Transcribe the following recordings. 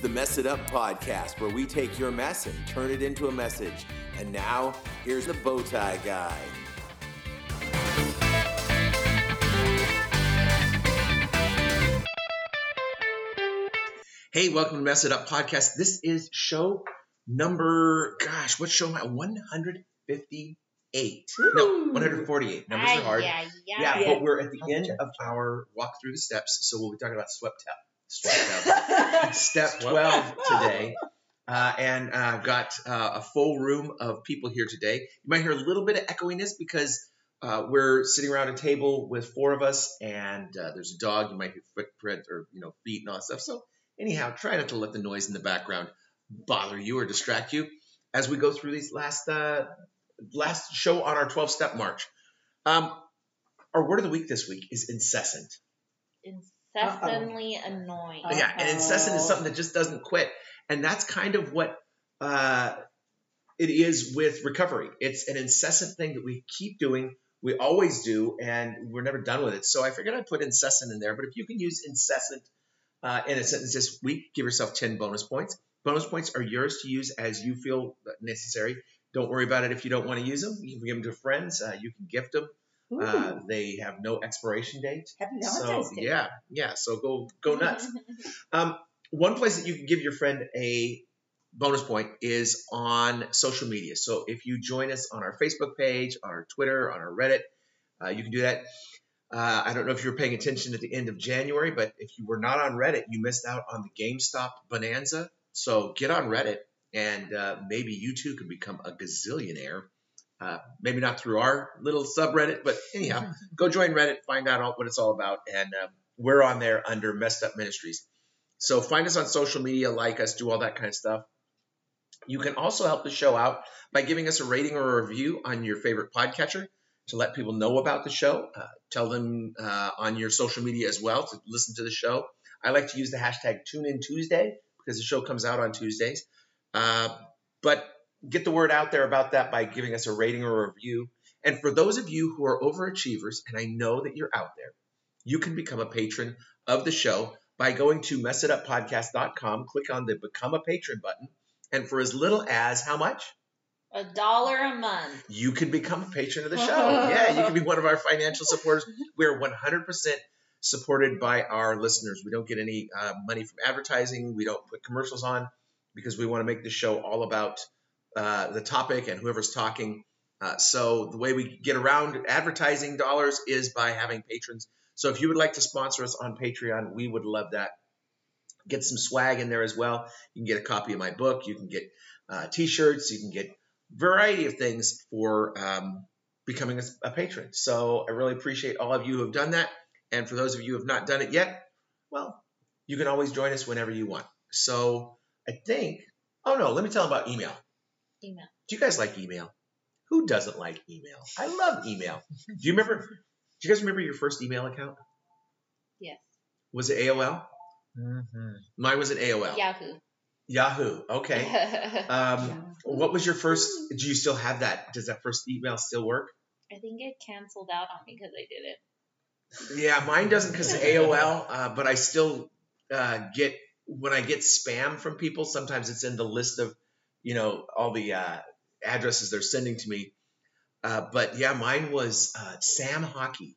the Mess It Up podcast, where we take your mess and turn it into a message. And now, here's the Bowtie Guy. Hey, welcome to Mess It Up podcast. This is show number, gosh, what show am I? 158. No, 148. Numbers are hard. Yeah, Yeah, yeah. but we're at the end of our walk through the steps, so we'll be talking about swept up. Swept up. Step 12 today. Uh, and uh, got uh, a full room of people here today. You might hear a little bit of echoiness because uh, we're sitting around a table with four of us, and uh, there's a dog. You might hear footprint or you know feet and all that stuff. So anyhow, try not to let the noise in the background bother you or distract you as we go through these last uh, last show on our 12 step march. Um, our word of the week this week is incessant. Incessantly annoying. Yeah, and incessant is something that just doesn't quit, and that's kind of what uh, it is with recovery. It's an incessant thing that we keep doing, we always do, and we're never done with it. So I figured I'd put incessant in there. But if you can use incessant uh, in a sentence this week, give yourself ten bonus points. Bonus points are yours to use as you feel necessary. Don't worry about it if you don't want to use them. You can give them to friends. Uh, you can gift them. Uh, they have no expiration date. Happy So Day. yeah, yeah. So go go nuts. Um, one place that you can give your friend a bonus point is on social media. So if you join us on our Facebook page, on our Twitter, on our Reddit, uh, you can do that. Uh, I don't know if you were paying attention at the end of January, but if you were not on Reddit, you missed out on the GameStop bonanza. So get on Reddit, and uh, maybe you too can become a gazillionaire. Uh, maybe not through our little subreddit, but anyhow, go join Reddit, find out all, what it's all about, and um, we're on there under Messed Up Ministries. So find us on social media, like us, do all that kind of stuff. You can also help the show out by giving us a rating or a review on your favorite podcatcher to let people know about the show. Uh, tell them uh, on your social media as well to listen to the show. I like to use the hashtag TuneInTuesday because the show comes out on Tuesdays. Uh, but get the word out there about that by giving us a rating or a review. And for those of you who are overachievers, and I know that you're out there, you can become a patron of the show by going to messituppodcast.com, click on the Become a Patron button, and for as little as how much? A dollar a month. You can become a patron of the show. yeah, you can be one of our financial supporters. We're 100% supported by our listeners. We don't get any uh, money from advertising, we don't put commercials on because we want to make the show all about uh, the topic and whoever's talking. Uh, so the way we get around advertising dollars is by having patrons. So if you would like to sponsor us on Patreon, we would love that. Get some swag in there as well. You can get a copy of my book. You can get uh, t-shirts. You can get variety of things for um, becoming a, a patron. So I really appreciate all of you who have done that. And for those of you who have not done it yet, well, you can always join us whenever you want. So I think, oh no, let me tell about email. Email. Do you guys like email? Who doesn't like email? I love email. Do you remember? Do you guys remember your first email account? Yes. Was it AOL? Mm-hmm. Mine was an AOL. Yahoo. Yahoo. Okay. Um, what was your first? Do you still have that? Does that first email still work? I think it canceled out on me because I did it. Yeah, mine doesn't because AOL. Uh, but I still uh, get when I get spam from people. Sometimes it's in the list of, you know, all the uh, addresses they're sending to me. Uh, but yeah, mine was uh, Sam Hockey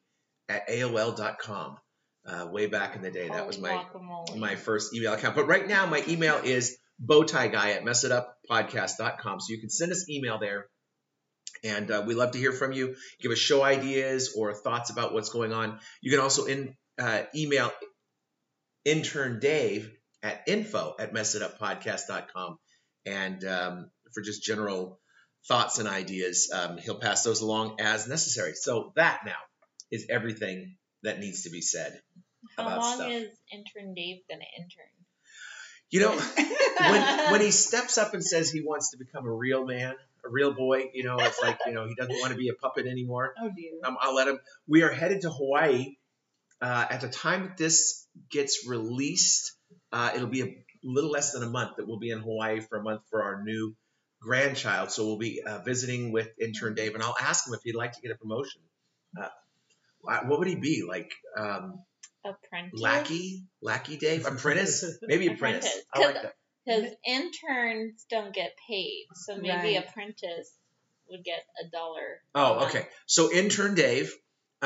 at AOL.com uh, way back in the day. That was my guacamole. my first email account. But right now, my email is bowtieguy at messituppodcast.com. So you can send us email there. And uh, we love to hear from you. Give us show ideas or thoughts about what's going on. You can also in, uh, email intern Dave at info at messituppodcast.com. And um, for just general thoughts and ideas, um, he'll pass those along as necessary. So that now is everything that needs to be said How about long stuff. is intern Dave gonna intern? You know, when when he steps up and says he wants to become a real man, a real boy, you know, it's like you know he doesn't want to be a puppet anymore. oh dear. Um, I'll let him. We are headed to Hawaii. Uh, at the time that this gets released, uh, it'll be a little less than a month that we'll be in Hawaii for a month for our new grandchild. So we'll be uh, visiting with intern Dave, and I'll ask him if he'd like to get a promotion. Uh, what would he be like? Um, apprentice. Lackey, lackey Dave, apprentice, maybe apprentice. Apprentice. I like that. Because interns don't get paid, so maybe Right. apprentice would get a dollar. Oh, okay. So intern Dave.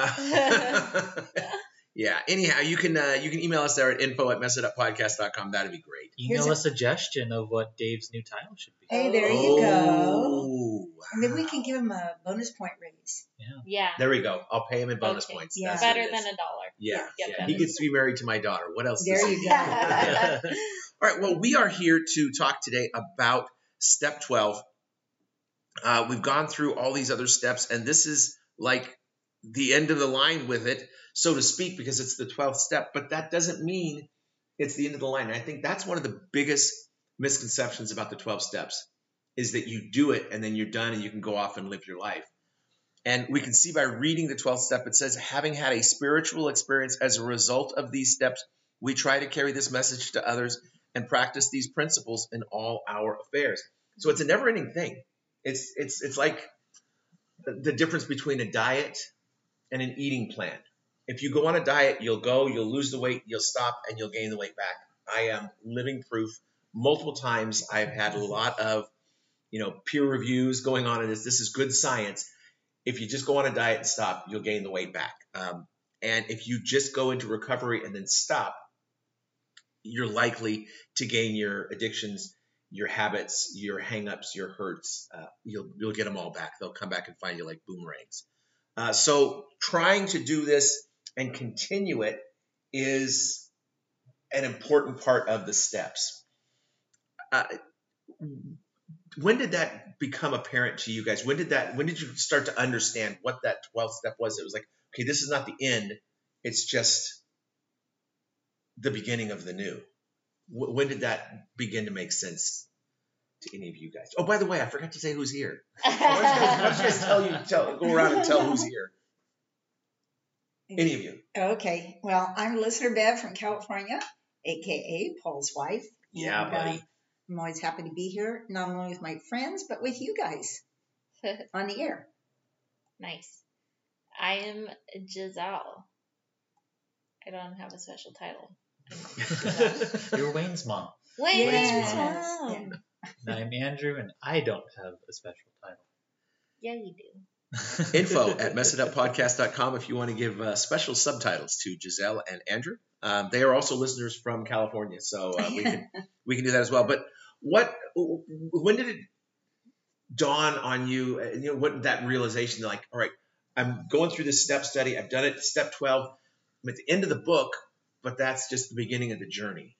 Yeah. Anyhow, you can uh, you can email us there at info at messituppodcast.com. That'd be great. Here's Email a- a suggestion of what Dave's new title should be. Hey, there you go. Oh, And then we can give him a bonus point raise. Yeah. Yeah. There we go. I'll pay him in bonus Okay. points. Yeah. That's Better than a dollar. Yeah, Yeah, yeah. He gets to be married to my daughter. What else? There does you he go. All right. Well, we are here to talk today about step 12. Uh, we've gone through all these other steps, and this is like the end of the line with it, so to speak, because it's the 12th step. But that doesn't mean it's the end of the line. And I think that's one of the biggest misconceptions about the 12 steps is that you do it and then you're done and you can go off and live your life. And we can see by reading the 12th step, it says, having had a spiritual experience as a result of these steps, we try to carry this message to others and practice these principles in all our affairs. So it's a never ending thing. It's, it's, it's like the- the difference between a diet and an eating plan. If you go on a diet, you'll go, you'll lose the weight, you'll stop, and you'll gain the weight back. I am living proof. Multiple times I've had a lot of, you know, peer reviews going on in this. This is good science. If you just go on a diet and stop, you'll gain the weight back. Um, and if you just go into recovery and then stop, you're likely to gain your addictions, your habits, your hangups, your hurts. Uh, you'll you'll get them all back. They'll come back and find you like boomerangs. Uh, so trying to do this and continue it is an important part of the steps. Uh, when did that become apparent to you guys? When did that? When did you start to understand what that 12th step was? It was like, okay, this is not the end. It's just the beginning of the new. Wh- When did that begin to make sense to any of you guys? Oh, by the way, I forgot to say who's here. Why don't you guys, why don't you guys tell you tell go around and tell who's here? Any of you? Okay. Well, I'm listener Bev from California, aka Paul's wife. Yeah, And, buddy. uh, I'm always happy to be here, not only with my friends, but with you guys on the air. nice. I am Giselle. I don't have a special title. You're Wayne's mom. Wait, Yes. mom. Yeah. And I'm Andrew, and I don't have a special title. Yeah, you do. Info at messituppodcast.com if you want to give uh, special subtitles to Giselle and Andrew. Um, they are also listeners from California, so uh, we can we can do that as well. But what when did it dawn on you? uh, You know, what that realization like, all right, I'm going through this step study. I've done it. Step twelve. I'm at the end of the book, but that's just the beginning of the journey.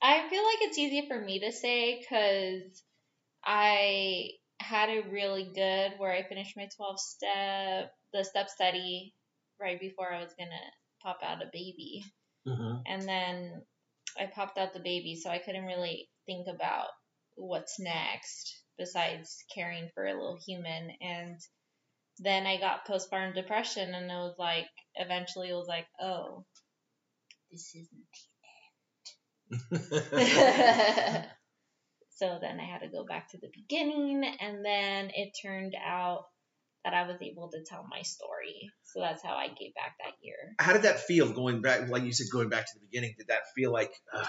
I feel like it's easy for me to say because I had it really good where I finished my 12 step, the step study right before I was going to pop out a baby. Mm-hmm. And then I popped out the baby, so I couldn't really think about what's next besides caring for a little human. And then I got postpartum depression, and it was like, eventually, it was like, oh, this isn't so then I had to go back to the beginning, and then it turned out that I was able to tell my story. So that's how I gave back that year. How did that feel going back? Like you said, going back to the beginning, did that feel like uh,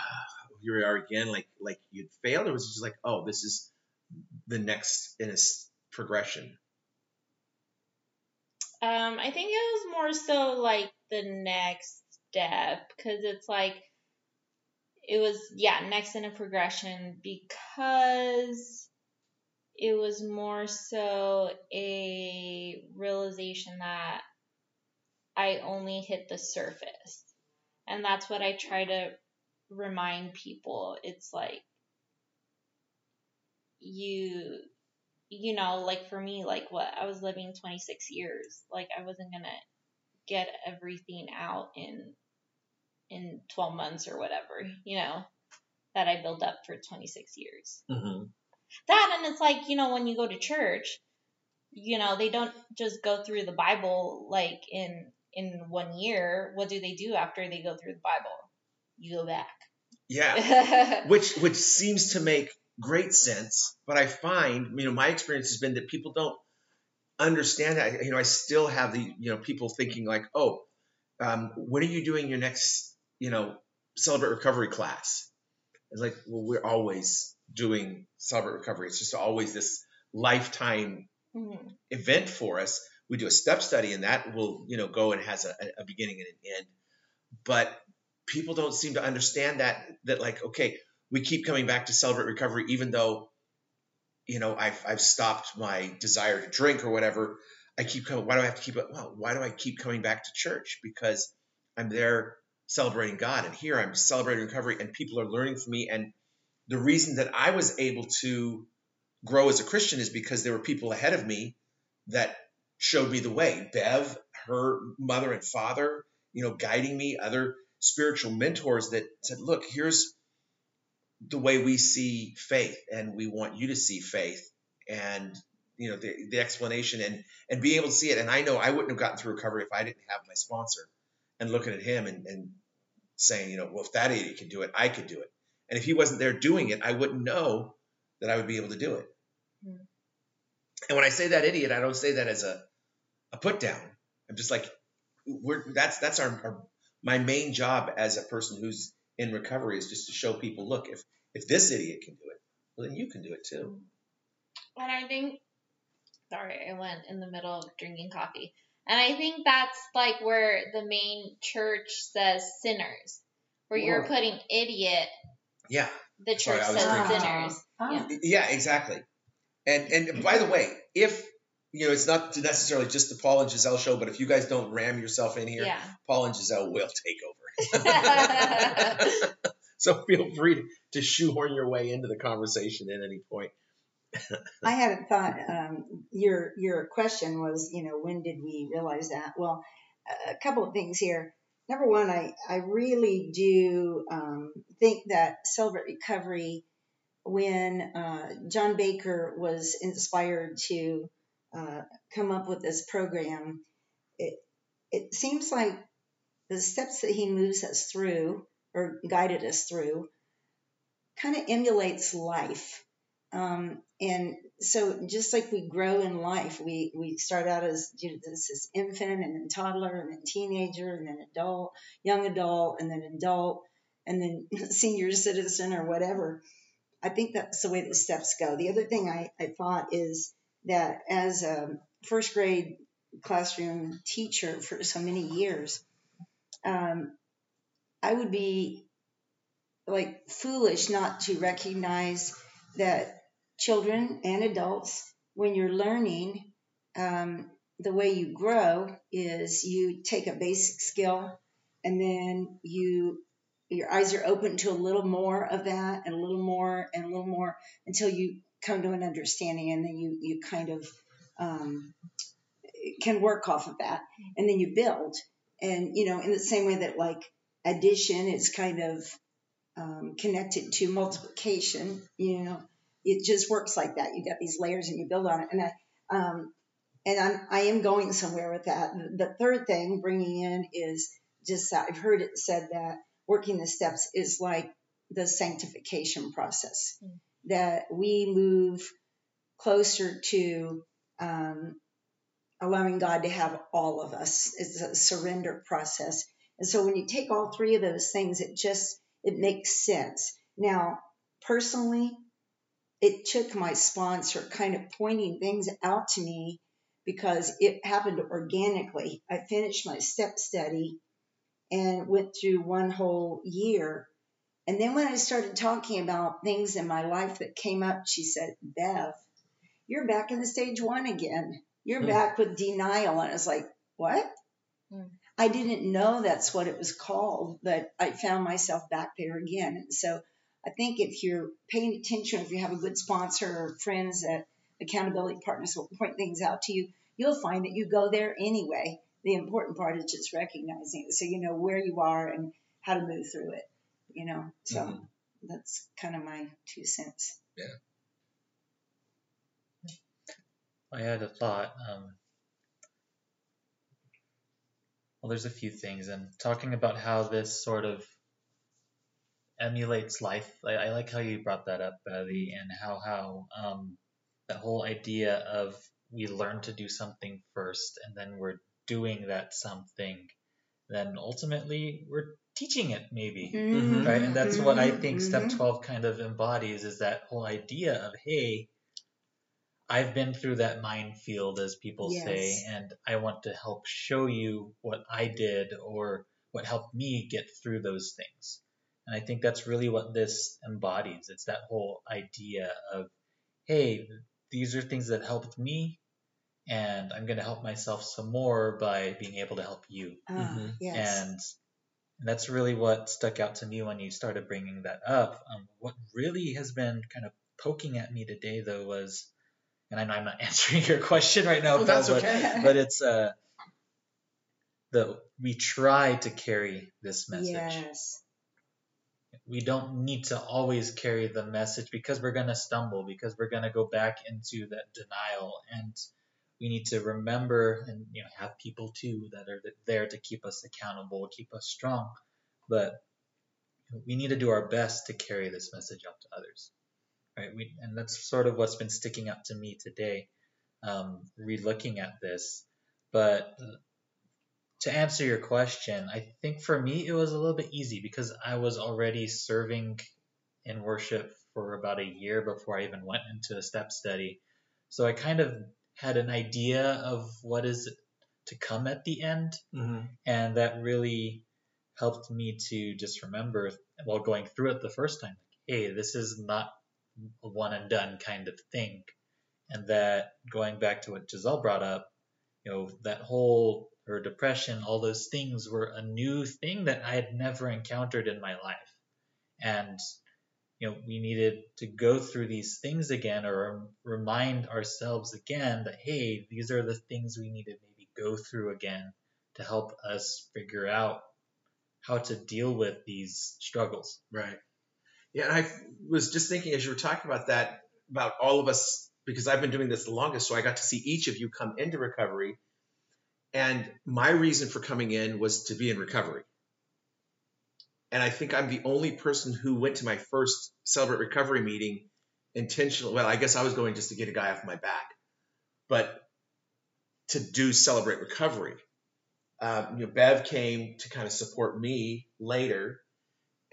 here we are again, like like you'd failed, or was it just like, oh, this is the next in a progression? Um, I think it was more so like the next step because it's like it was yeah next in a progression because it was more so a realization that I only hit the surface. And that's what I try to remind people. It's like you you know, like for me, like what I was living 26 years, like I wasn't going to get everything out in in 12 months or whatever, you know, that I built up for 26 years. Mm-hmm. that and it's like you know when you go to church you know they don't just go through the bible like in in one year. What do they do after they go through the bible? You go back. Yeah, which which seems to make great sense, but I find you know my experience has been that people don't understand that. You know, I still have the you know people thinking like, oh, um, when are you doing your next, you know, celebrate recovery class? It's like, well, we're always doing celebrate recovery. It's just always this lifetime Mhm. event for us. We do a step study, and that will, you know, go and has a, a beginning and an end. But people don't seem to understand that that like, okay, we keep coming back to celebrate recovery, even though, you know, I've I've stopped my desire to drink or whatever. I keep coming. Why do I have to keep it? Well, why do I keep coming back to church? Because I'm there celebrating God, and here I'm celebrating recovery, and people are learning from me. And the reason that I was able to grow as a Christian is because there were people ahead of me that showed me the way. Bev, her mother and father, you know, guiding me, other spiritual mentors that said, look, here's the way we see faith, and we want you to see faith. And you know, the, the explanation and and being able to see it. And I know I wouldn't have gotten through recovery if I didn't have my sponsor and looking at him and, and saying, you know, well, if that idiot can do it, I could do it. And if he wasn't there doing it, I wouldn't know that I would be able to do it. Hmm. And when I say that idiot, I don't say that as a, a put down. I'm just like, we're that's that's our, our my main job as a person who's in recovery is just to show people, look, if if this idiot can do it, well, then you can do it too. And I think, sorry, I went in the middle of drinking coffee. And I think that's like where the main church says sinners, where you're putting idiot, Yeah, the church I was says sinners. Ah, Yeah. Yeah, exactly. And and by the way, if you know, it's not necessarily just the Paul and Giselle show, but if you guys don't ram yourself in here, Yeah. Paul and Giselle will take over. so feel free to shoehorn your way into the conversation at any point. I hadn't thought. Um, your your question was, you know, when did we realize that? Well, a couple of things here. Number one, I I really do um, think that celebrate recovery when uh, John Baker was inspired to uh, come up with this program. It it seems like the steps that he moves us through or guided us through kind of emulates life. Um, and so just like we grow in life, we, we start out as you know, this, this infant and then toddler and then teenager and then adult, young adult and then adult and then senior citizen or whatever. I think that's the way the steps go. The other thing I, I thought is that as a first grade classroom teacher for so many years, um, I would be like foolish not to recognize that children and adults, when you're learning, um, the way you grow is you take a basic skill and then you your eyes are open to a little more of that and a little more and a little more until you come to an understanding and then you you kind of um, can work off of that and then you build. And you know in the same way that like addition is kind of um, connected to multiplication you know it just works like that you got these layers and you build on it and I, um, and I'm, I am going somewhere with that the third thing bringing in is just that I've heard it said that working the steps is like the sanctification process Mm. that we move closer to um, allowing God to have all of us. It's a surrender process. And so when you take all three of those things, it just it makes sense. Now, personally, it took my sponsor kind of pointing things out to me because it happened organically. I finished my step study and went through one whole year. And then when I started talking about things in my life that came up, she said, Bev, you're back in the stage one again. You're Hmm. back with denial. And I was like, what? Hmm. I didn't know that's what it was called, but I found myself back there again. And so I think if you're paying attention, if you have a good sponsor or friends that accountability partners will point things out to you, you'll find that you go there anyway. The important part is just recognizing it so you know where you are and how to move through it. You know, so Mhm. that's kind of my two cents. Yeah. I had a thought. Um, well, there's a few things, and talking about how this sort of emulates life. I, I like how you brought that up, Betty, and how how um, that whole idea of we learn to do something first, and then we're doing that something then ultimately we're teaching it maybe. Mhm, Right, and that's what I think step mhm. 12 kind of embodies is that whole idea of, hey, I've been through that minefield, as people say, and I want to help show you what I did or what helped me get through those things. And I think that's really what this embodies. It's that whole idea of, hey, these are things that helped me, and I'm going to help myself some more by being able to help you. Ah, Mhm. yes. And that's really what stuck out to me when you started bringing that up. Um, what really has been kind of poking at me today, though, was, and I know I'm not answering your question right now, Oh, that's Paul, but, okay. but it's uh, the we try to carry this message. Yes. We don't need to always carry the message because we're going to stumble, because we're going to go back into that denial, and we need to remember and you know have people too that are there to keep us accountable, keep us strong. But we need to do our best to carry this message out to others, right? We, and that's sort of what's been sticking out to me today, um, re-looking at this. But to answer your question, I think for me it was a little bit easy because I was already serving in worship for about a year before I even went into a step study. So I kind of had an idea of what is to come at the end, Mhm. and that really helped me to just remember while going through it the first time, hey, this is not a one and done kind of thing. And that going back to what Giselle brought up, you know, that whole or depression, all those things were a new thing that I had never encountered in my life. And you know, we needed to go through these things again or remind ourselves again that hey, these are the things we need to maybe go through again to help us figure out how to deal with these struggles. Right. Yeah, and I was just thinking as you were talking about that, about all of us, because I've been doing this the longest, so I got to see each of you come into recovery. And my reason for coming in was to be in recovery. And I think I'm the only person who went to my first Celebrate Recovery meeting intentionally. Well, I guess I was going just to get a guy off my back, but to do Celebrate Recovery. Um, you know, Bev came to kind of support me later,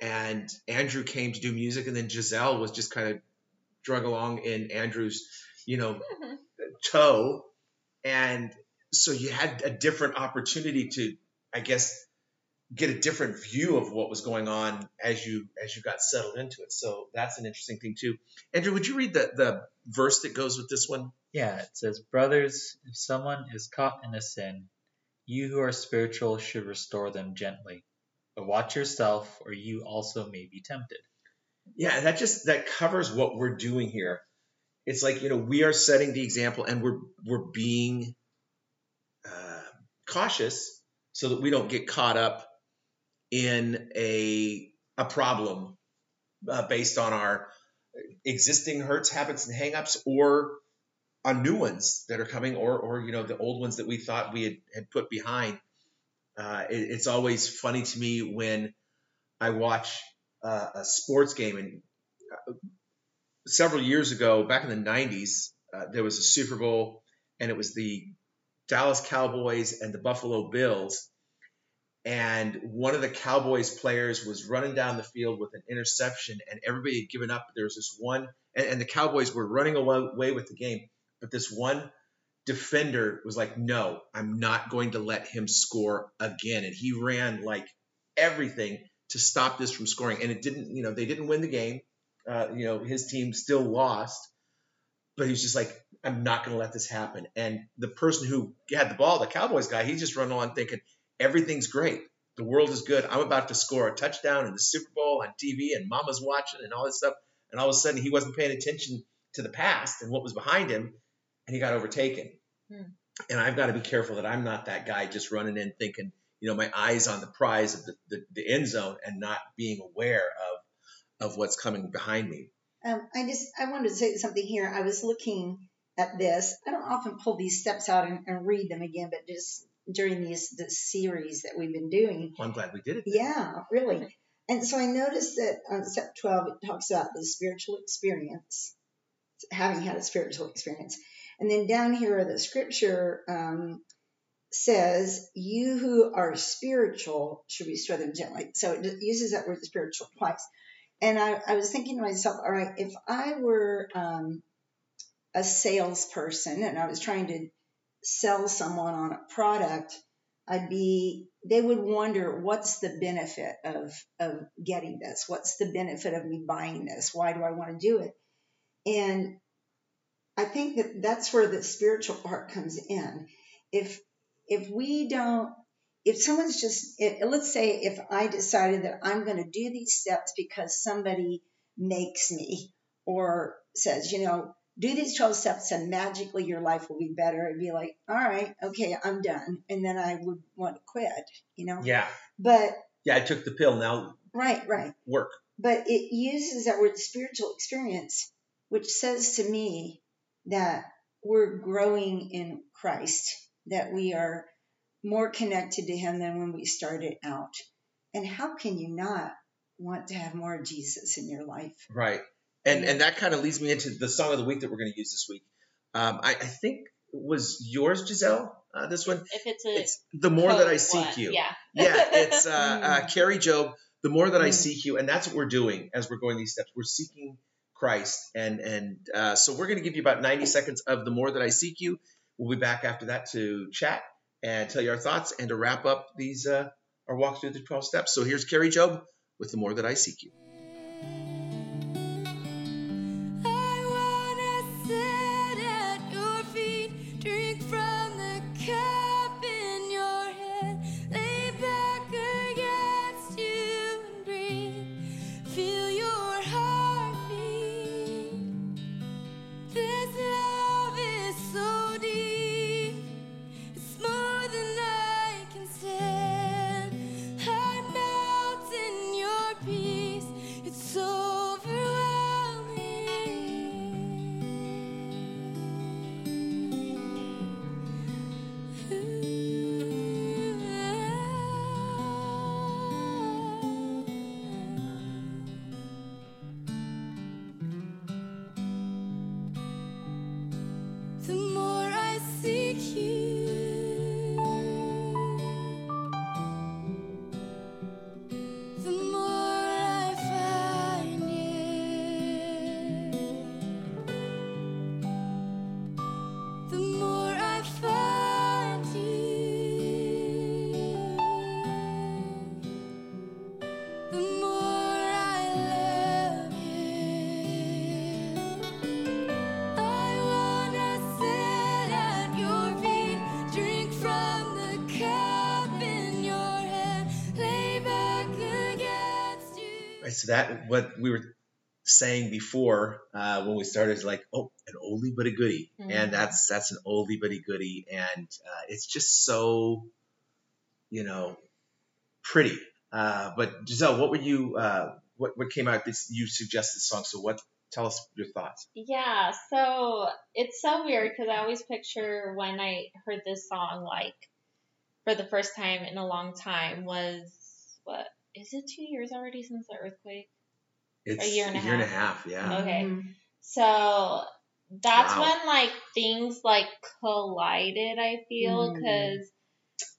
and Andrew came to do music, and then Giselle was just kind of drug along in Andrew's, you know, toe, and so you had a different opportunity to, I guess, get a different view of what was going on as you as you got settled into it. So that's an interesting thing too. Andrew, would you read the the verse that goes with this one? Yeah, it says, Brothers, if someone is caught in a sin, you who are spiritual should restore them gently. But watch yourself, or you also may be tempted. Yeah, that just that covers what we're doing here. It's like you know we are setting the example, and we're we're being cautious so that we don't get caught up in a a problem uh, based on our existing hurts, habits, and hangups, or on new ones that are coming, or or you know the old ones that we thought we had, had put behind. Uh, it, it's always funny to me when I watch uh, a sports game, and uh, several years ago, back in the '90s, uh, there was a Super Bowl, and it was the Dallas Cowboys and the Buffalo Bills. And one of the Cowboys players was running down the field with an interception, and everybody had given up. There was this one, and, and the Cowboys were running away, with the game, but this one defender was like, "No, I'm not going to let him score again." And he ran like everything to stop this from scoring, and it didn't. You know, they didn't win the game. Uh, you know, his team still lost, but he was just like, "I'm not going to let this happen." And the person who had the ball, the Cowboys guy, he just run on thinking everything's great. The world is good. I'm about to score a touchdown in the Super Bowl on TV, and Mama's watching, and all this stuff. And all of a sudden, he wasn't paying attention to the past and what was behind him, and he got overtaken. Hmm. And I've got to be careful that I'm not that guy just running in thinking, you know, my eyes on the prize of the, the, the end zone and not being aware of of what's coming behind me. Um, I just I wanted to say something here. I was looking at this. I don't often pull these steps out and, and read them again, but just during these this series that we've been doing, Well, I'm glad we did it. yeah, really. And so I noticed that on step 12, it talks about the spiritual experience, having had a spiritual experience. And then down here, the scripture um, says, You who are spiritual should be strengthened gently. So it uses that word spiritual twice. And I, I was thinking to myself, all right, if I were um, a salesperson and I was trying to sell someone on a product, I'd be, they would wonder what's the benefit of, of getting this? What's the benefit of me buying this? Why do I want to do it? And I think that that's where the spiritual part comes in. If, if we don't, if someone's just, let's say if I decided that I'm going to do these steps because somebody makes me or says, you know, do these 12 steps and magically your life will be better. I'd be like, all right, okay, I'm done. And then I would want to quit, you know? Yeah. But Yeah, I took the pill. Now right, right. work. But it uses that word spiritual experience, which says to me that we're growing in Christ, that we are more connected to Him than when we started out. And how can you not want to have more Jesus in your life? Right. And and that kind of leads me into the song of the week that we're going to use this week. Um, I, I think was yours, Giselle. Uh, this one. If it's a It's the more that I seek one, you. Yeah. yeah, it's uh, uh. Kari Jobe. The more that I Mm. seek you, and that's what we're doing as we're going these steps. We're seeking Christ, and and uh, so we're going to give you about 90 seconds of the more that I seek you. We'll be back after that to chat and tell you our thoughts and to wrap up these uh, our walk through the 12 steps. So here's Kari Jobe with the more that I seek you. So that what we were saying before uh, when we started is like, oh, an oldie but a goodie, Mhm. and that's that's an oldie but a goodie, and uh, it's just so, you know, pretty. Uh, but Giselle, what would you uh, what what came out? This you suggested this song, so what? Tell us your thoughts. Yeah, so it's so weird because I always picture when I heard this song, like, for the first time in a long time, was what? Is it two years already since the earthquake? It's a year and a year and a half. half, yeah. Okay. Mhm. So that's Wow. when like things like collided. I feel Mm. because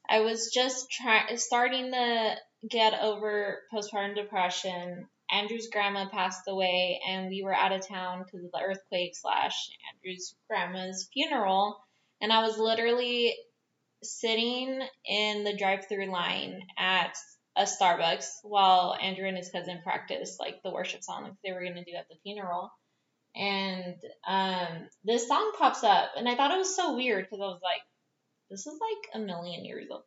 I was just trying starting to get over postpartum depression. Andrew's grandma passed away, and we were out of town because of the earthquake slash Andrew's grandma's funeral. And I was literally sitting in the drive-through line at a Starbucks while Andrew and his cousin practiced like the worship song they were gonna do at the funeral. And um, this song pops up, and I thought it was so weird because I was like, "This is like a million years old."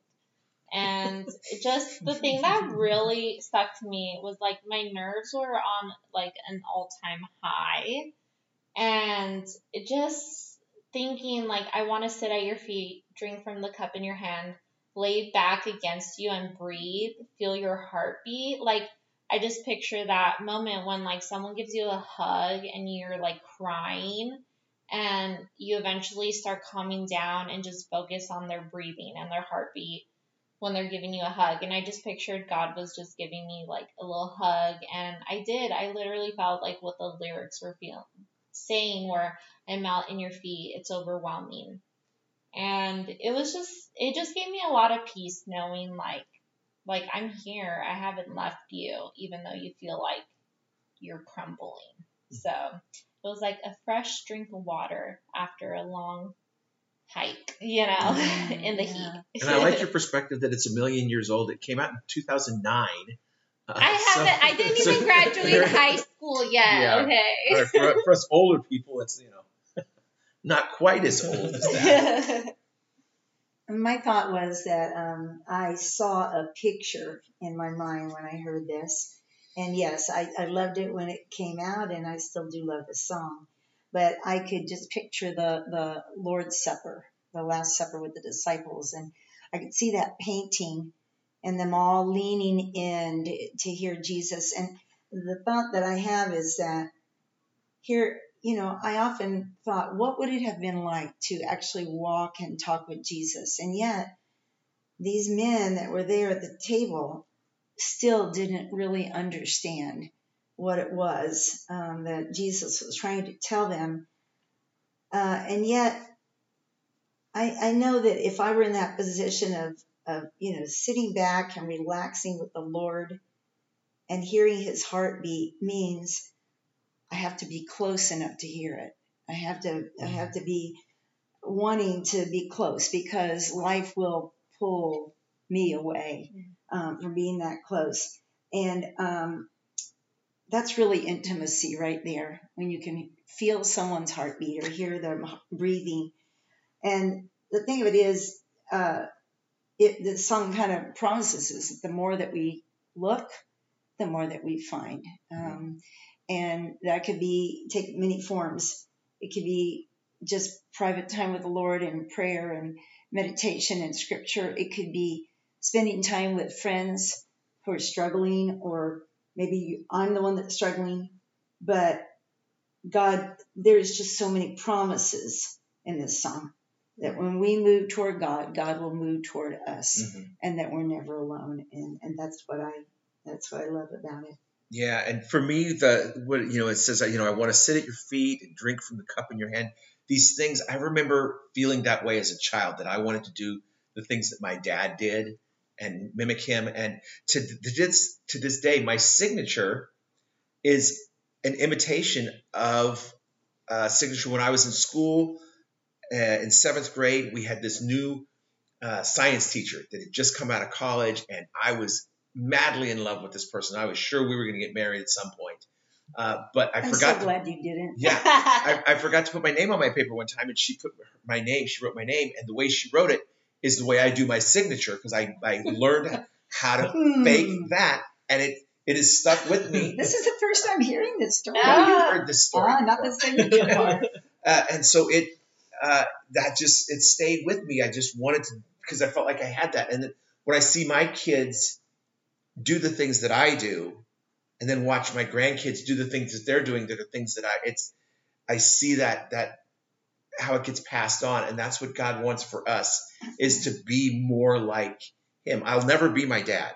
And just the thing that really stuck to me was like my nerves were on like an all-time high, and it just thinking like I want to sit at your feet, drink from the cup in your hand, lay back against you and breathe, feel your heartbeat. Like I just picture that moment when like someone gives you a hug and you're like crying and you eventually start calming down and just focus on their breathing and their heartbeat when they're giving you a hug. And I just pictured God was just giving me like a little hug and I did. I literally felt like what the lyrics were feeling saying where I melt in your feet. It's overwhelming. And it was just it just gave me a lot of peace knowing like like I'm here. I haven't left you, even though you feel like you're crumbling. So it was like a fresh drink of water after a long hike, you know, in the Yeah. heat. And I like your perspective that it's a million years old. It came out in 2009. Uh, I haven't. I didn't so- even graduate high school yet. Yeah. Okay. for, for, for us older people, it's you know not quite as old as that. My thought was that um, I saw a picture in my mind when I heard this. And yes, I, I loved it when it came out, and I still do love the song. But I could just picture the, the Lord's Supper, the Last Supper with the disciples. And I could see that painting and them all leaning in to, to hear Jesus. And the thought that I have is that here, you know, I often thought, what would it have been like to actually walk and talk with Jesus? And yet, these men that were there at the table still didn't really understand what it was um, that Jesus was trying to tell them. Uh, and yet, I, I know that if I were in that position of, of, you know, sitting back and relaxing with the Lord and hearing his heartbeat means I have to be close enough to hear it. I have to I have to be wanting to be close because life will pull me away um, from being that close. And um, that's really intimacy right there when you can feel someone's heartbeat or hear them breathing. And the thing of it is, uh, it, the song kind of promises us that the more that we look, the more that we find. Um, and that could be take many forms. It could be just private time with the Lord and prayer and meditation and scripture. It could be spending time with friends who are struggling, or maybe I'm the one that's struggling. But God, there's just so many promises in this song that when we move toward God, God will move toward us, Mhm. and that we're never alone. And and that's what I that's what I love about it. Yeah, and for me, the what you know, it says you know, I want to sit at your feet and drink from the cup in your hand. These things, I remember feeling that way as a child that I wanted to do the things that my dad did and mimic him. And to, this to this day, my signature is an imitation of a signature when I was in school uh, in seventh grade. We had this new uh, science teacher that had just come out of college, and I was madly in love with this person. I was sure we were going to get married at some point. Uh, but I I'm forgot. so to- glad you didn't. yeah, I, I forgot to put my name on my paper one time, and she put my name. She wrote my name, and the way she wrote it is the way I do my signature because I, I learned how to Hmm. fake that, and it it has stuck with me. This is the first time hearing this story. Oh, you've heard this story. Ah, not the signature part. uh, and so it uh, that just it stayed with me. I just wanted to because I felt like I had that. And then when I see my kids do the things that I do, and then watch my grandkids do the things that they're doing, that are things that I it's I see that that how it gets passed on, and that's what God wants for us is to be more like Him. I'll never be my dad,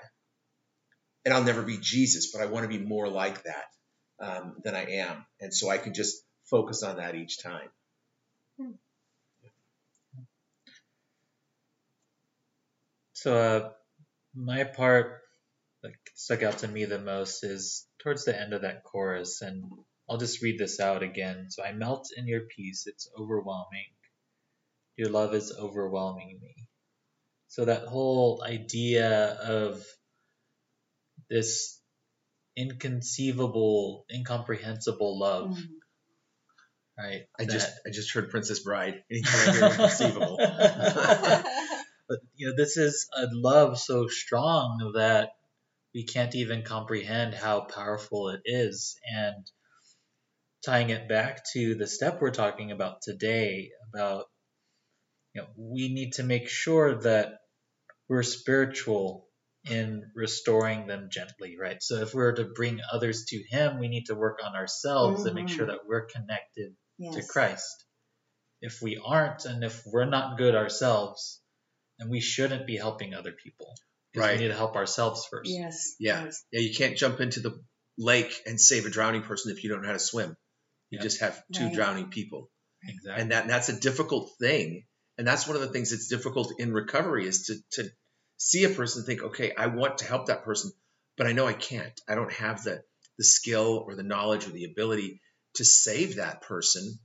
and I'll never be Jesus, but I want to be more like that um, than I am, and so I can just focus on that each time. So uh, my part stuck out to me the most is towards the end of that chorus, and I'll just read this out again. So I melt in your peace; it's overwhelming. Your love is overwhelming me. So that whole idea of this inconceivable, incomprehensible love, Mm. right? I just I just heard Princess Bride. Anytime I hear inconceivable. but you know this is a love so strong that we can't even comprehend how powerful it is and tying it back to the step we're talking about today about you know we need to make sure that we're spiritual in restoring them gently right so if we're to bring others to him we need to work on ourselves and make sure mm-hmm. that we're connected Yes. to Christ. If we aren't, and if we're not good ourselves, then we shouldn't be helping other people. 'Cause Right. We need to help ourselves first. Yes. Yeah. yes. Yeah, you can't jump into the lake and save a drowning person if you don't know how to swim. You Yeah. just have two Right. drowning people, Exactly. and that and that's a difficult thing. And that's one of the things that's difficult in recovery is to, to see a person and think, okay, I want to help that person, but I know I can't. I don't have the, the skill or the knowledge or the ability to save that person.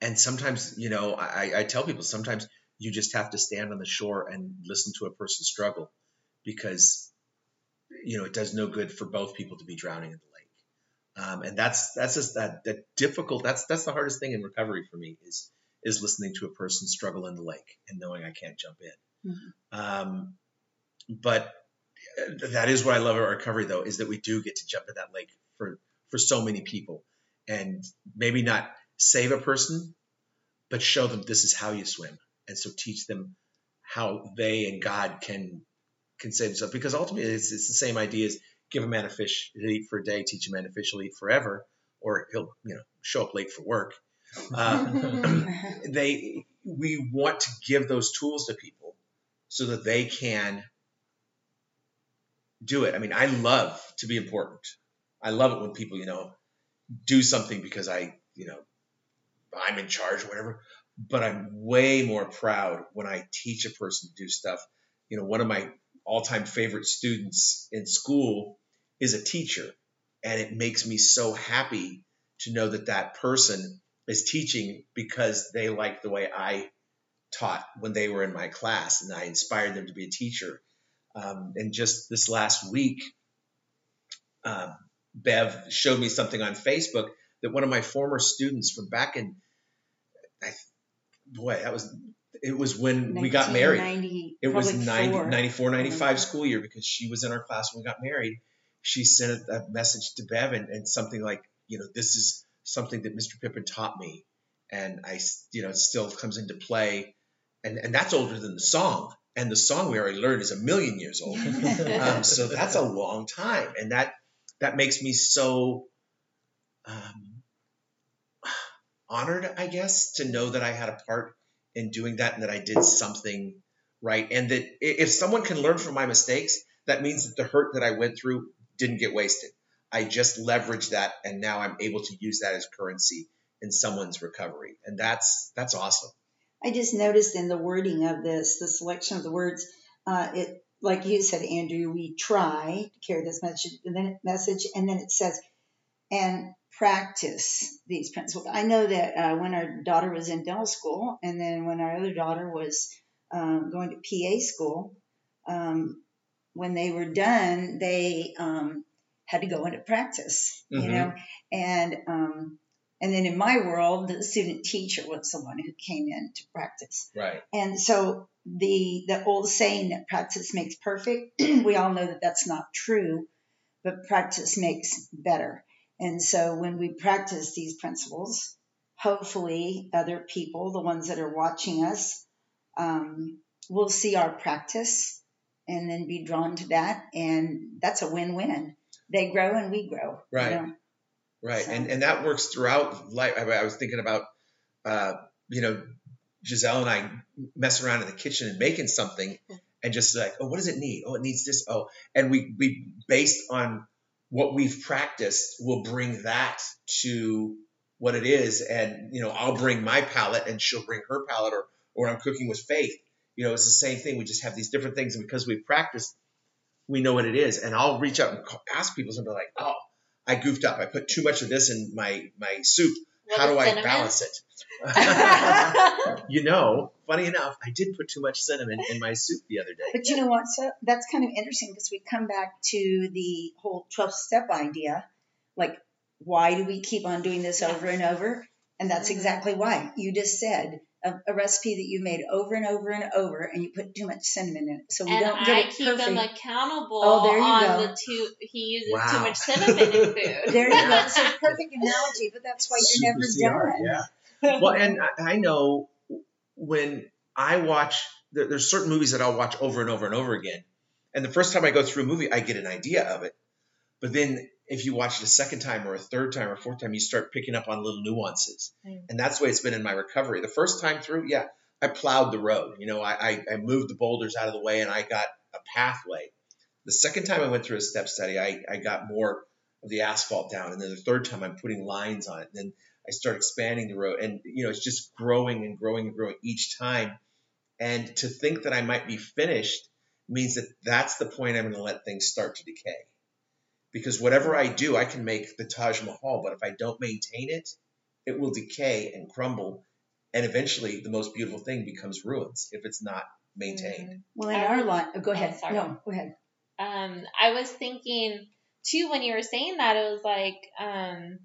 And sometimes, you know, I, I tell people sometimes you just have to stand on the shore and listen to a person struggle because, you know, it does no good for both people to be drowning in the lake. Um, and that's that's just that that difficult. That's that's the hardest thing in recovery for me is is listening to a person struggle in the lake and knowing I can't jump in. Um, but that is what I love about recovery, though, is that we do get to jump in that lake for for so many people, and maybe not save a person, but show them this is how you swim, and so teach them how they and God can can save themselves. Because ultimately, it's, it's the same idea as give a man a fish to eat for a day, teach a man a fish to eat forever, or he'll you know show up late for work. Uh, they we want to give those tools to people so that they can do it. I mean, I love to be important. I love it when people, you know, do something because I, you know, I'm in charge or whatever. But I'm way more proud when I teach a person to do stuff. You know, one of my all-time favorite students in school is a teacher, and it makes me so happy to know that that person is teaching because they like the way I taught when they were in my class, and I inspired them to be a teacher. Um, and just this last week, um, Bev showed me something on Facebook that one of my former students from back in, I, boy, that was it was when we got married. It was 90, four. 94, 95 Mhm. school year because she was in our class when we got married. She sent a, message to Bev and, and something like, you know, this is something that Mr. Pippin taught me. And I, you know, it still comes into play. And, and that's older than the song. And the song we already learned is a million years old. um, so that's a long time. And that, that makes me so um, honored, I guess, to know that I had a part in doing that and that I did something right. And that if someone can learn from my mistakes, that means that the hurt that I went through didn't get wasted. I just leveraged that and now I'm able to use that as currency in someone's recovery. And that's that's awesome. I just noticed in the wording of this, the selection of the words, uh, it like you said, Andrew, we try to carry this message, message, and then it says, and practice these principles. I know that uh, when our daughter was in dental school, and then when our other daughter was um, going to PA school, um, when they were done, they um, had to go into practice, you Mhm. know, and um, and then in my world, the student teacher was the one who came in to practice. Right. And so the the old saying that practice makes perfect, we all know that that's not true, but practice makes better. And so when we practice these principles, hopefully other people, the ones that are watching us, um, will see our practice and then be drawn to that, and that's a win-win. They grow and we grow. you Right. know? Right. So- And and that works throughout life. I, I was thinking about uh, you know, Giselle and I messing around in the kitchen and making something and just like, oh, what does it need? Oh, it needs this. Oh, and we we based on what we've practiced will bring that to what it is. And you know, I'll bring my palate and she'll bring her palate or or I'm cooking with faith. You know, it's the same thing. We just have these different things, and because we've practiced, we know what it is. And I'll reach out and ask people and be like, oh, I goofed up. I put too much of this in my my soup. How do Little I balance it? you know, funny enough, I did put too much cinnamon in my soup the other day. But you know what? So that's kind of interesting because we come back to the whole 12 step idea. Like, why do we keep on doing this over and over? And that's Mhm. exactly why. You just said a, a recipe that you made over and over and over, and you put too much cinnamon in it. So we and don't get I it keep perfect. him accountable Oh, there you on go. the two. He uses Wow. too much cinnamon in food. there you go. So perfect analogy, but that's why you're never Super CR, done. Yeah. Well, and I, I know when I watch, there, there's certain movies that I'll watch over and over and over again. And the first time I go through a movie, I get an idea of it. But then if you watch it a second time or a third time or a fourth time, you start picking up on little nuances. Mm. And that's the way it's been in my recovery. The first time through, yeah, I plowed the road. You know, I, I, I moved the boulders out of the way and I got a pathway. The second time I went through a step study, I, I got more of the asphalt down. And then the third time I'm putting lines on it. And then I start expanding the road, and you know, it's just growing and growing and growing each time. And to think that I might be finished means that that's the point I'm going to let things start to decay. Because whatever I do, I can make the Taj Mahal, but if I don't maintain it, it will decay and crumble, and eventually the most beautiful thing becomes ruins if it's not maintained. Well, in I our was- line, oh, go oh, ahead. sorry. no, go ahead. um, I was thinking too when you were saying that it was like um,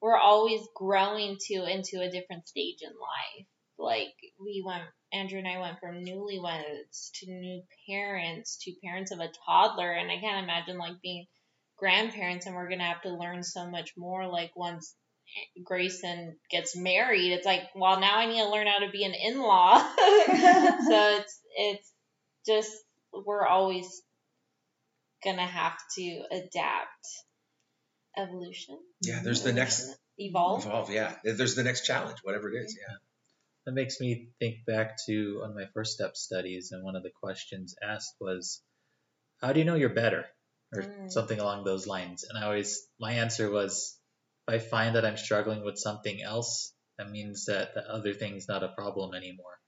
we're always growing to into a different stage in life. Like we went, Andrew and I went from newlyweds to new parents to parents of a toddler, and I can't imagine like being grandparents and we're gonna have to learn so much more. Like once Grayson gets married, it's like, well, now I need to learn how to be an in-law. so it's it's just we're always gonna have to adapt evolution Yeah, there's the next evolve evolve. Yeah, there's the next challenge, whatever it is. Yeah. That makes me think back to one of my first step studies, and one of the questions asked was, "How do you know you're better?" Or Mm. something along those lines. And I always, my answer was, if I find that I'm struggling with something else, that means that the other thing's not a problem anymore.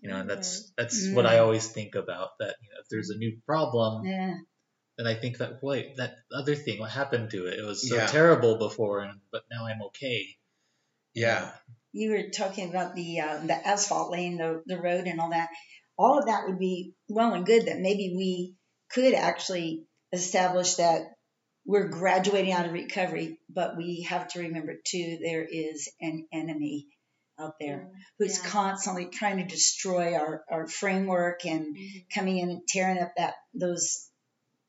You know, and that's that's what I Mm. always think about. That you know, if there's a new problem, Yeah. then I think that wait, that other thing, what happened to it? It was so Yeah. terrible before, and but now I'm okay. Yeah. you were talking about the uh, the asphalt laying the, the road and all that. All of that would be well and good that maybe we could actually establish that we're graduating out of recovery, but we have to remember too there is an enemy out there who's Yeah. constantly trying to destroy our, our framework and Mhm. coming in and tearing up that those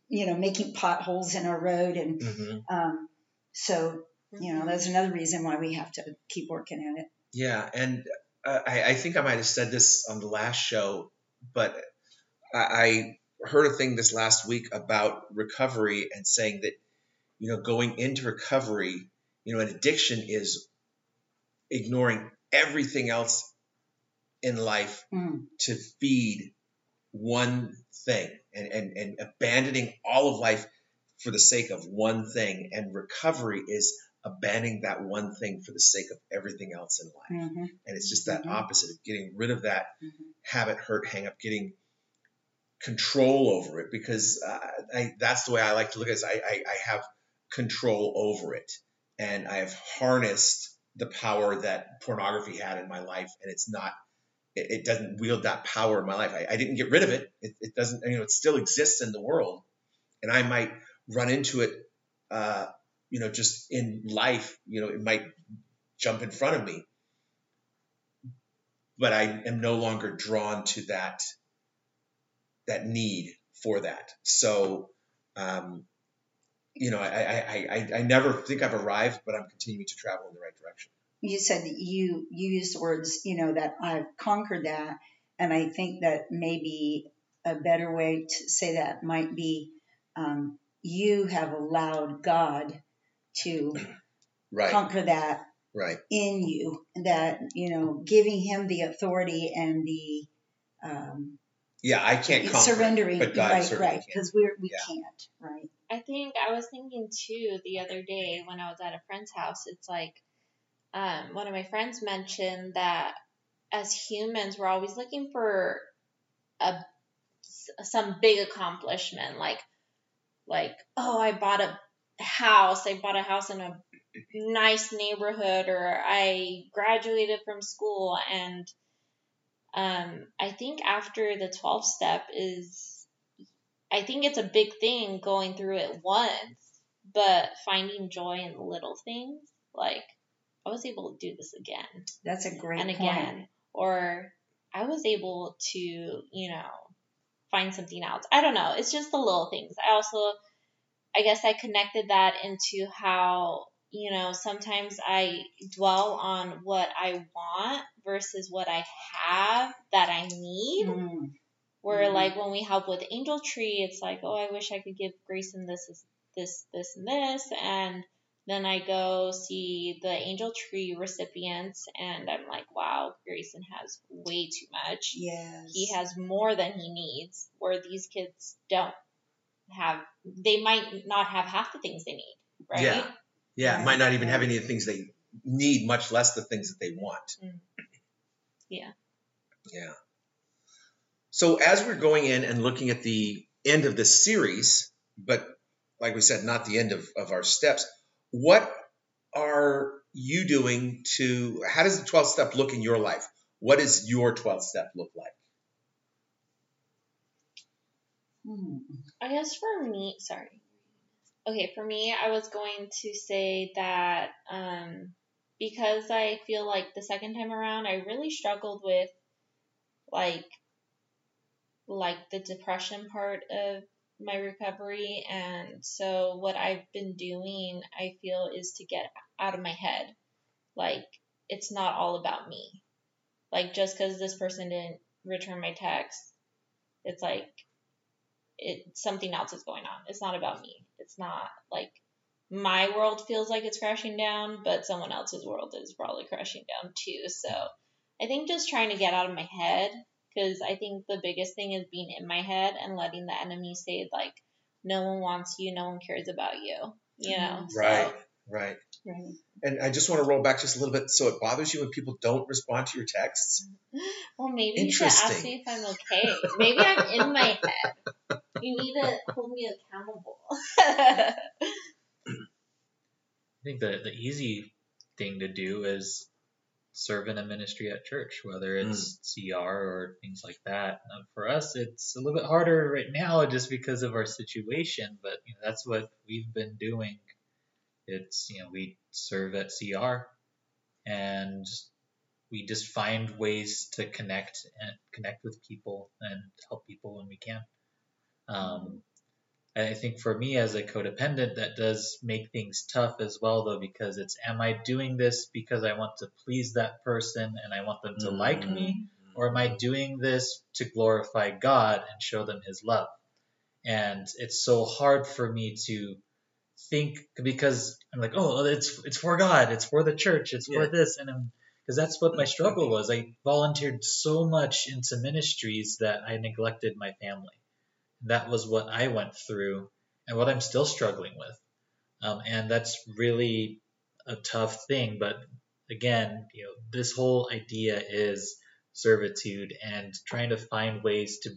you know making potholes in our road and hmm um, so you know that's another reason why we have to keep working at it Yeah, and uh, I, I think I might have said this on the last show, but I, I heard a thing this last week about recovery and saying that, you know, going into recovery, you know, an addiction is ignoring everything else in life Mm. to feed one thing and, and, and abandoning all of life for the sake of one thing. And recovery is abandoning that one thing for the sake of everything else in life. Mhm. And it's just that Mhm. opposite of getting rid of that Mhm. habit, hurt, hang up, getting control over it because uh, I, that's the way I like to look at it. I, I, I have control over it and I have harnessed the power that pornography had in my life and it's not it, it doesn't wield that power in my life. I, I didn't get rid of it. it. It doesn't, you know, it still exists in the world and I might run into it, uh, you know, just in life, you know, it might jump in front of me, but I am no longer drawn to that, that need for that. So, um, you know, I, I, I, I never think I've arrived, but I'm continuing to travel in the right direction. you said that you you used the words you know that i've conquered that and i think that maybe a better way to say that might be um, you have allowed god to Right. conquer that Right. in you that you know giving him the authority and the um, Yeah. I can't conquer, it, surrendering but God right right because we're we Yeah. can't right I think I was thinking too the other day when I was at a friend's house. It's like um, one of my friends mentioned that as humans, we're always looking for a some big accomplishment, like like oh, I bought a house. I bought a house in a nice neighborhood, or I graduated from school, and um, I think after the 12 step is I think it's a big thing going through it once, but finding joy in the little things. Like, I was able to do this again that's a great and point. again. Or I was able to, you know, find something else. I don't know. It's just the little things. I also, I guess I connected that into how, you know, sometimes I dwell on what I want versus what I have that I need. Mm, Where Mhm. like when we help with Angel Tree, it's like, oh, I wish I could give Grayson this, this, this, this, and this, and then I go see the Angel Tree recipients, and I'm like, wow, Grayson has way too much. yes He has more than he needs, where these kids don't have. They might not have half the things they need, right? Yeah. Yeah. Right, Might not even have any of the things they need, much less the things that they want. Yeah. Yeah. So as we're going in and looking at the end of this series, but like we said, not the end of, of our steps, what are you doing to, how does the 12th step look in your life? What does your 12th step look like? Hmm. I guess for me, sorry. Okay, for me, I was going to say that um, because I feel like the second time around, I really struggled with like like the depression part of my recovery, and so what I've been doing, I feel, is to get out of my head. Like it's not all about me. Like just because this person didn't return my text, it's like it something else is going on. It's not about me. It's not like my world feels like it's crashing down, but someone else's world is probably crashing down too. So I think just trying to get out of my head because I think the biggest thing is being in my head and letting the enemy say like no one wants you, no one cares about you. You mm-hmm. know, So- Right, right. Right. And I just want to roll back just a little bit. So it bothers you when people don't respond to your texts? Well, maybe you should ask me if I'm okay. Maybe I'm in my head. You need to hold me accountable. I think the, the easy thing to do is serve in a ministry at church, whether hmm. it's CR or things like that. Now, for us, it's a little bit harder right now just because of our situation, but you know, that's what we've been doing. It's, you know, we serve at CR and we just find ways to connect and connect with people and help people when we can. Um, I think for me as a codependent, that does make things tough as well, though, because it's am I doing this because I want to please that person and I want them to like me, or am I doing this to glorify God and show them His love? And it's so hard for me to think because I'm like, oh, it's it's for God, it's for the church, it's for this, and I'm because that's what my struggle was. I volunteered so much into ministries that I neglected my family that was what I went through and what I'm still struggling with. Um, and that's really a tough thing. But again, you know, this whole idea is servitude and trying to find ways to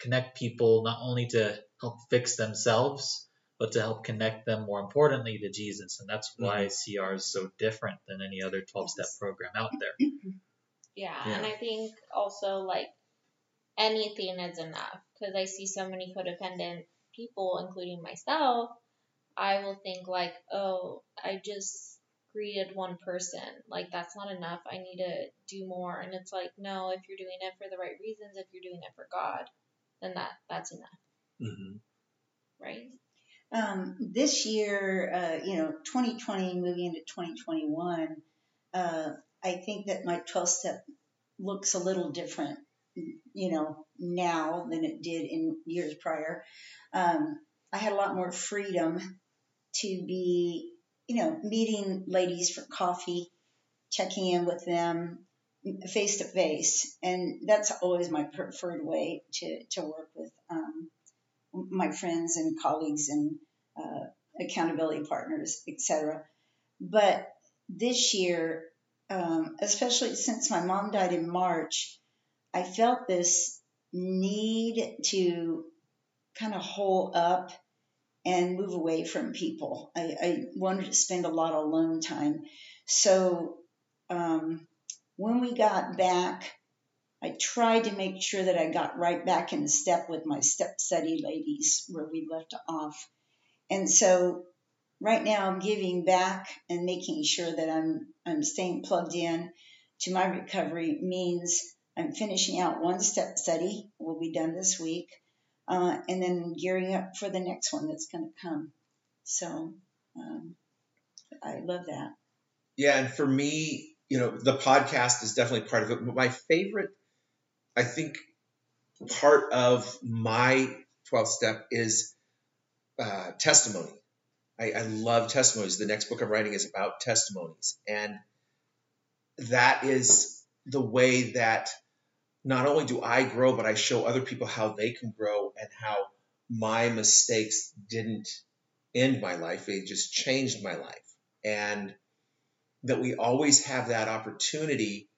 connect people not only to help fix themselves, but to help connect them more importantly to Jesus. And that's why CR is so different than any other 12 step program out there. Yeah, Yeah. and I think also like anything is enough because I see so many codependent people, including myself. I will think like, oh, I just greeted one person. Like that's not enough. I need to do more. And it's like, no, if you're doing it for the right reasons, if you're doing it for God, then that that's enough, Mhm. right? Um, this year, uh, you know, 2020 moving into 2021, uh, I think that my 12 step looks a little different, you know, now than it did in years prior. Um, I had a lot more freedom to be, you know, meeting ladies for coffee, checking in with them face to face. And that's always my preferred way to, to work with um, my friends and colleagues and uh, accountability partners, etc. But this year, um, especially since my mom died in March, I felt this need to kind of hole up and move away from people. I, I wanted to spend a lot of alone time. So um, when we got back, I tried to make sure that I got right back in step with my step study ladies where we left off. And so right now I'm giving back and making sure that I'm I'm staying plugged in to my recovery means I'm finishing out one step study will be done this week, uh, and then gearing up for the next one that's going to come. So um, I love that. Yeah, and for me, you know, the podcast is definitely part of it. But my favorite, I think, part of my 12th step is uh, testimony. I, I love testimonies. The next book I'm writing is about testimonies. And that is the way that not only do I grow, but I show other people how they can grow and how my mistakes didn't end my life, they just changed my life. And that we always have that opportunity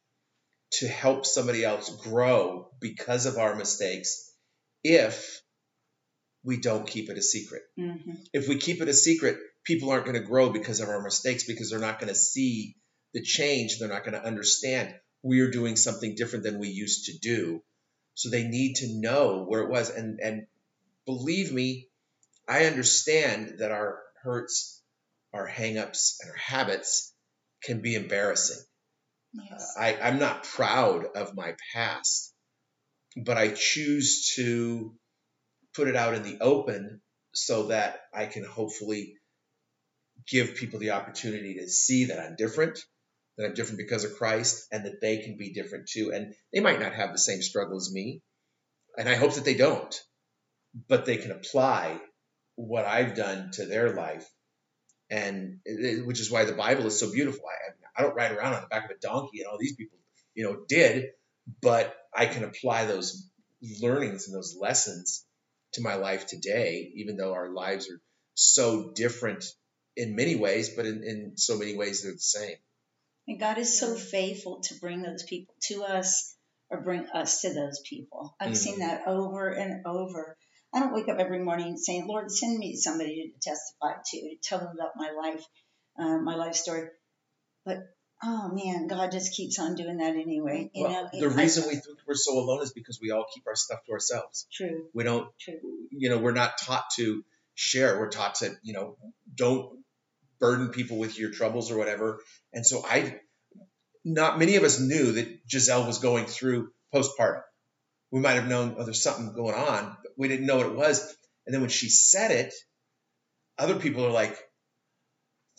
to help somebody else grow because of our mistakes if we don't keep it a secret. hmm If we keep it a secret, people aren't going to grow because of our mistakes because they're not going to see the change. They're not going to understand we are doing something different than we used to do. So they need to know where it was. And, and believe me, I understand that our hurts, our hangups, and our habits can be embarrassing. Yes. Uh, I, I'm not proud of my past, but I choose to put it out in the open so that I can hopefully give people the opportunity to see that I'm different, that I'm different because of Christ, and that they can be different too. And they might not have the same struggle as me, and I hope that they don't, but they can apply what I've done to their life. And it- which is why the Bible is so beautiful. I, I don't ride around on the back of a donkey, and all these people, you know, did, but I can apply those learnings and those lessons to my life today, even though our lives are so different in many ways, but in, in so many ways they're the same. And God is so faithful to bring those people to us or bring us to those people. I've Mhm. seen that over and over. I don't wake up every morning saying, Lord, send me somebody to testify to, to tell them about my life, uh, my life story. But oh man, God just keeps on doing that anyway. You Well, know, the I- reason we think we're so alone is because we all keep our stuff to ourselves. true, We don't, true. you know, we're not taught to share. We're taught to, you know, don't burden people with your troubles or whatever. And so I, not many of us knew that Giselle was going through postpartum. We might have known, oh, there's something going on, but we didn't know what it was. And then when she said it, other people are like,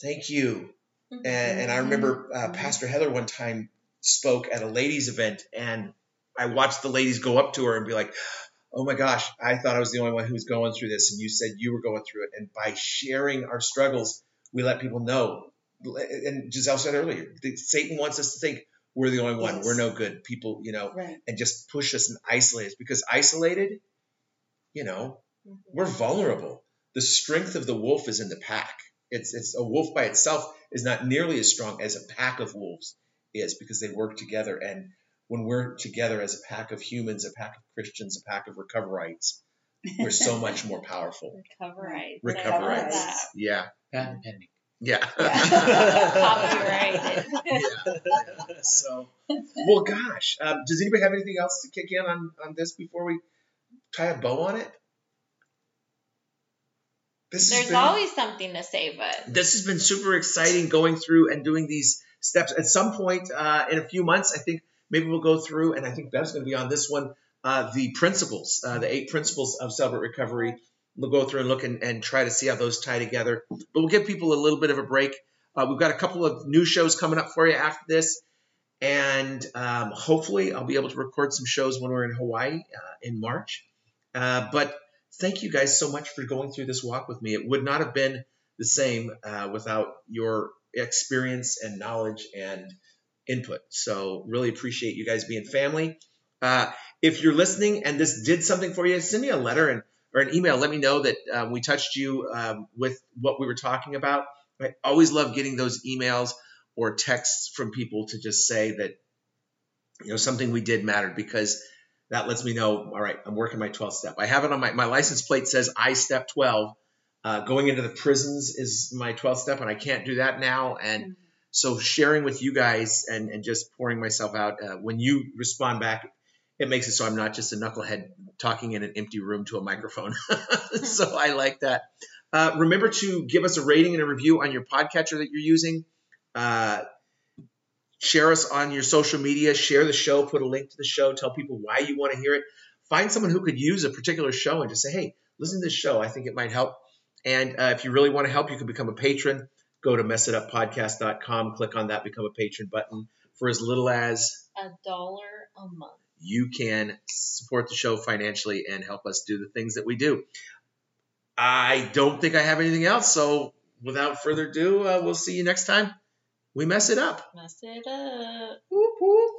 thank you. And, and I remember uh, Pastor Heather one time spoke at a ladies' event, and I watched the ladies go up to her and be like, "Oh my gosh, I thought I was the only one who was going through this, and you said you were going through it." And by sharing our struggles, we let people know. And Giselle said earlier, Satan wants us to think we're the only one, Yes. we're no good people, you know, Right. and just push us and isolate us because isolated, you know, Mhm. we're vulnerable. The strength of the wolf is in the pack. It's it's a wolf by itself is not nearly as strong as a pack of wolves is because they work together. And when we're together as a pack of humans, a pack of Christians, a pack of recoverites, we're so much more powerful. Recoverites. Recoverites. Yeah. Patent pending. Yeah. Copyrighted. yeah. So, well, gosh, um, does anybody have anything else to kick in on, on this before we tie a bow on it? This has There's been- always something to say, but this has been super exciting going through and doing these steps. At some point uh, in a few months, I think maybe we'll go through, and I think Bev's going to be on this one, uh, the principles, uh, the eight principles of Celebrate Recovery. We'll go through and look and, and try to see how those tie together. But we'll give people a little bit of a break. Uh, we've got a couple of new shows coming up for you after this. And um, hopefully, I'll be able to record some shows when we're in Hawaii uh, in March. Uh, but thank you guys so much for going through this walk with me. It would not have been the same uh, without your experience and knowledge and input. So, really appreciate you guys being family. Uh, if you're listening and this did something for you, send me a letter and or an email. Let me know that um, we touched you um, with what we were talking about. I always love getting those emails or texts from people to just say that you know something we did mattered because that lets me know. All right, I'm working my 12th step. I have it on my my license plate says I step 12. Uh, going into the prisons is my 12th step, and I can't do that now. And so sharing with you guys and, and just pouring myself out uh, when you respond back it makes it so i'm not just a knucklehead talking in an empty room to a microphone. So i like that. Uh, remember to give us a rating and a review on your podcatcher that you're using. Uh, share us on your social media. Share the show. Put a link to the show. Tell people why you want to hear it. Find someone who could use a particular show and just say hey listen to this show. I think it might help. And uh, if you really want to help you can become a patron. Go to messituppodcast.com click on that become a patron button for as little as a dollar a month. You can support the show financially and help us do the things that we do. I don't think I have anything else. So without further ado, uh, we'll see you next time. We mess it up. Mess it up. Whoop, whoop.